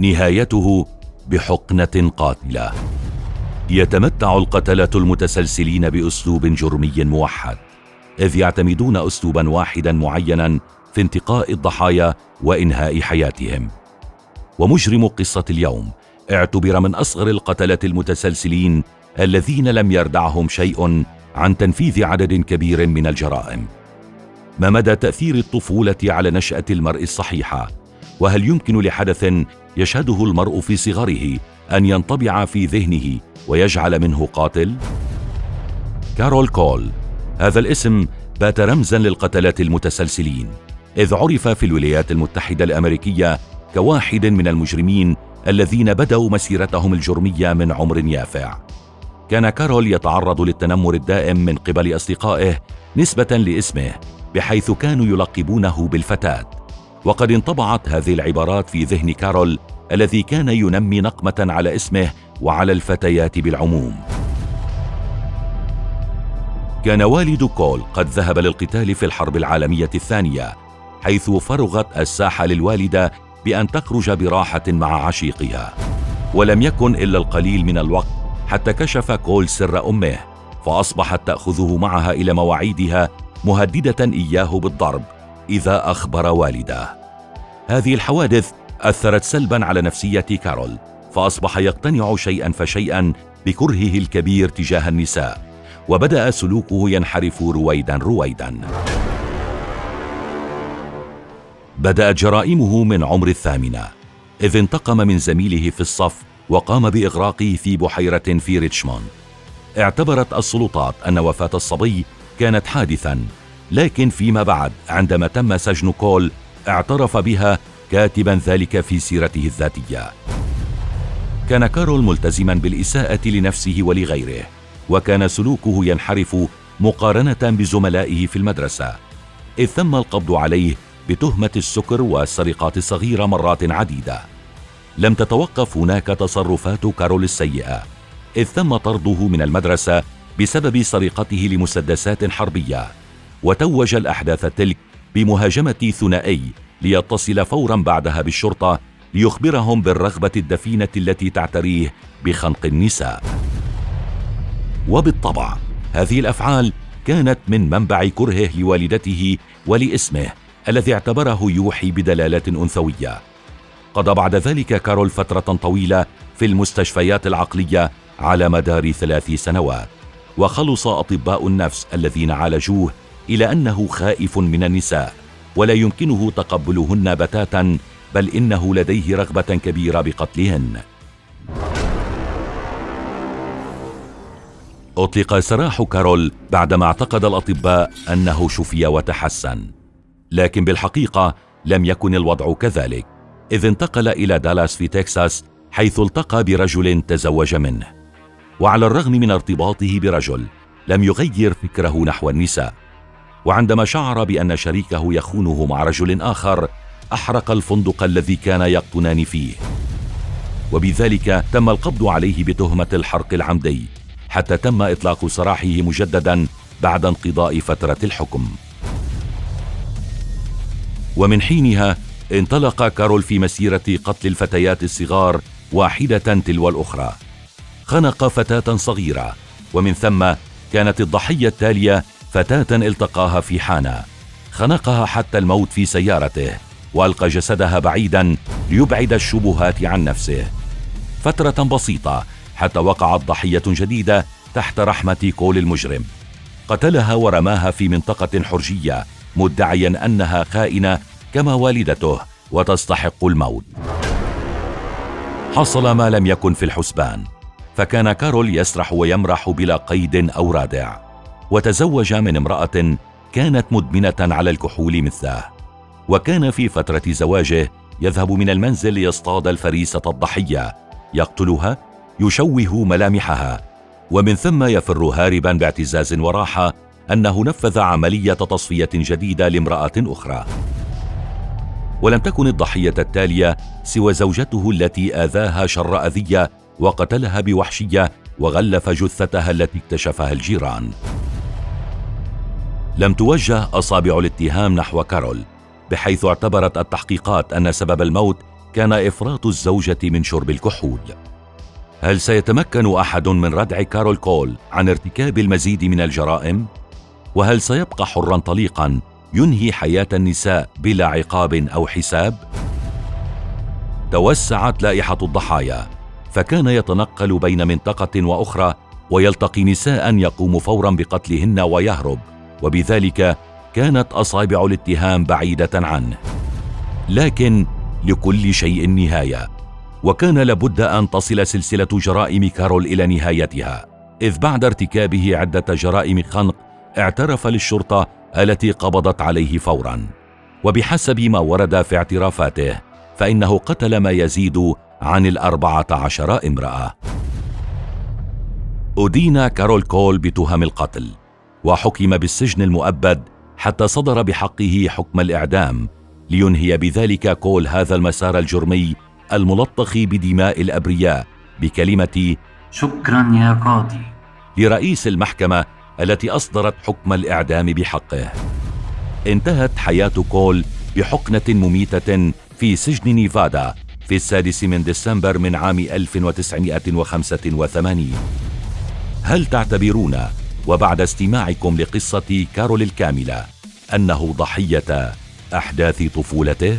نهايته بحقنة قاتلة. يتمتع القتله المتسلسلين بأسلوب جرمي موحد إذ يعتمدون اسلوبا واحدا معينا في انتقاء الضحايا وإنهاء حياتهم. ومجرم قصة اليوم اعتبر من أصغر القتله المتسلسلين الذين لم يردعهم شيء عن تنفيذ عدد كبير من الجرائم. ما مدى تأثير الطفولة على نشأة المرء الصحيحة؟ وهل يمكن لحدث يشهده المرء في صغره أن ينطبع في ذهنه ويجعل منه قاتل؟ كارول كول هذا الاسم بات رمزا للقتلات المتسلسلين إذ عرف في الولايات المتحدة الأمريكية كواحد من المجرمين الذين بدأوا مسيرتهم الجرمية من عمر يافع. كان كارول يتعرض للتنمر الدائم من قبل أصدقائه نسبة لاسمه بحيث كانوا يلقبونه بالفتاة. وقد انطبعت هذه العبارات في ذهن كارول الذي كان ينمي نقمة على اسمه وعلى الفتيات بالعموم. كان والد كول قد ذهب للقتال في الحرب العالمية الثانية حيث فرغت الساحة للوالدة بأن تخرج براحة مع عشيقها. ولم يكن إلا القليل من الوقت حتى كشف كول سر أمه فأصبحت تأخذه معها إلى مواعيدها مهددة إياه بالضرب إذا أخبر والده. هذه الحوادث أثرت سلبا على نفسية كارول فأصبح يقتنع شيئا فشيئا بكرهه الكبير تجاه النساء وبدأ سلوكه ينحرف رويدا رويدا. بدات جرائمه من عمر الثامنة إذ انتقم من زميله في الصف وقام بإغراقه في بحيرة في ريتشموند. اعتبرت السلطات أن وفاة الصبي كانت حادثا لكن فيما بعد عندما تم سجن كول اعترف بها كاتبا ذلك في سيرته الذاتية. كان كول ملتزما بالإساءة لنفسه ولغيره وكان سلوكه ينحرف مقارنة بزملائه في المدرسة إذ تم القبض عليه بتهمة السكر والسرقات الصغيره مرات عديدة. لم تتوقف هناك تصرفات كارول السيئة إذ تم طرده من المدرسة بسبب سرقته لمسدسات حربية وتوج الأحداث تلك بمهاجمة ثنائي ليتصل فورا بعدها بالشرطة ليخبرهم بالرغبة الدفينة التي تعتريه بخنق النساء. وبالطبع هذه الأفعال كانت من منبع كرهه لوالدته ولاسمه الذي اعتبره يوحي بدلالات أنثوية. قضى بعد ذلك كارول فترة طويلة في المستشفيات العقلية على مدار ثلاث سنوات وخلص أطباء النفس الذين عالجوه إلى أنه خائف من النساء ولا يمكنه تقبلهن بتاتا بل إنه لديه رغبة كبيرة بقتلهن. أطلق سراح كارول بعدما اعتقد الأطباء أنه شفي وتحسن. لكن بالحقيقة لم يكن الوضع كذلك إذ انتقل إلى دالاس في تكساس حيث التقى برجل تزوج منه. وعلى الرغم من ارتباطه برجل لم يغير فكره نحو النساء. وعندما شعر بأن شريكه يخونه مع رجل آخر أحرق الفندق الذي كان يقطنان فيه. وبذلك تم القبض عليه بتهمة الحرق العمدي حتى تم إطلاق سراحه مجددا بعد انقضاء فترة الحكم. ومن حينها انطلق كارول في مسيرة قتل الفتيات الصغار واحدة تلو الأخرى. خنق فتاة صغيرة ومن ثم كانت الضحية التالية فتاة التقاها في حانة. خنقها حتى الموت في سيارته وألقى جسدها بعيدا ليبعد الشبهات عن نفسه. فترة بسيطة حتى وقعت ضحية جديدة تحت رحمة كول المجرم. قتلها ورماها في منطقة حرجية مدعيا أنها خائنة كما والدته وتستحق الموت. حصل ما لم يكن في الحسبان فكان كارول يسرح ويمرح بلا قيد أو رادع. وتزوج من امرأة كانت مدمنة على الكحول مثله. وكان في فترة زواجه يذهب من المنزل ليصطاد الفريسة الضحية يقتلها يشوه ملامحها ومن ثم يفر هاربا باعتزاز وراحة أنه نفذ عملية تصفية جديدة لامرأة أخرى. ولم تكن الضحية التالية سوى زوجته التي آذاها شر أذية وقتلها بوحشية وغلف جثتها التي اكتشفها الجيران. لم توجه أصابع الاتهام نحو كارول بحيث اعتبرت التحقيقات أن سبب الموت كان إفراط الزوجة من شرب الكحول. هل سيتمكن أحد من ردع كارول كول عن ارتكاب المزيد من الجرائم؟ وهل سيبقى حرا طليقا ينهي حياة النساء بلا عقاب أو حساب؟ توسعت لائحة الضحايا فكان يتنقل بين منطقة وأخرى ويلتقي نساء يقوم فورا بقتلهن ويهرب. وبذلك كانت أصابع الاتهام بعيدة عنه. لكن لكل شيء نهايه وكان لابد أن تصل سلسلة جرائم كارول إلى نهايتها. إذ بعد ارتكابه عدة جرائم خنق اعترف للشرطة التي قبضت عليه فورا. وبحسب ما ورد في اعترافاته فإنه قتل ما يزيد عن الأربعة عشر امرأة. أدين كارول كول بتهم القتل. وحكم بالسجن المؤبد حتى صدر بحقه حكم الإعدام لينهي بذلك كول هذا المسار الجرمي الملطخ بدماء الأبرياء بكلمة شكرا يا قاضي. لرئيس المحكمة التي أصدرت حكم الإعدام بحقه. انتهت حياة كول بحقنة مميتة في سجن نيفادا في السادس من ديسمبر من عام 1985 هل تعتبرون وبعد استماعكم لقصة كارول الكاملة أنه ضحية أحداث طفولته؟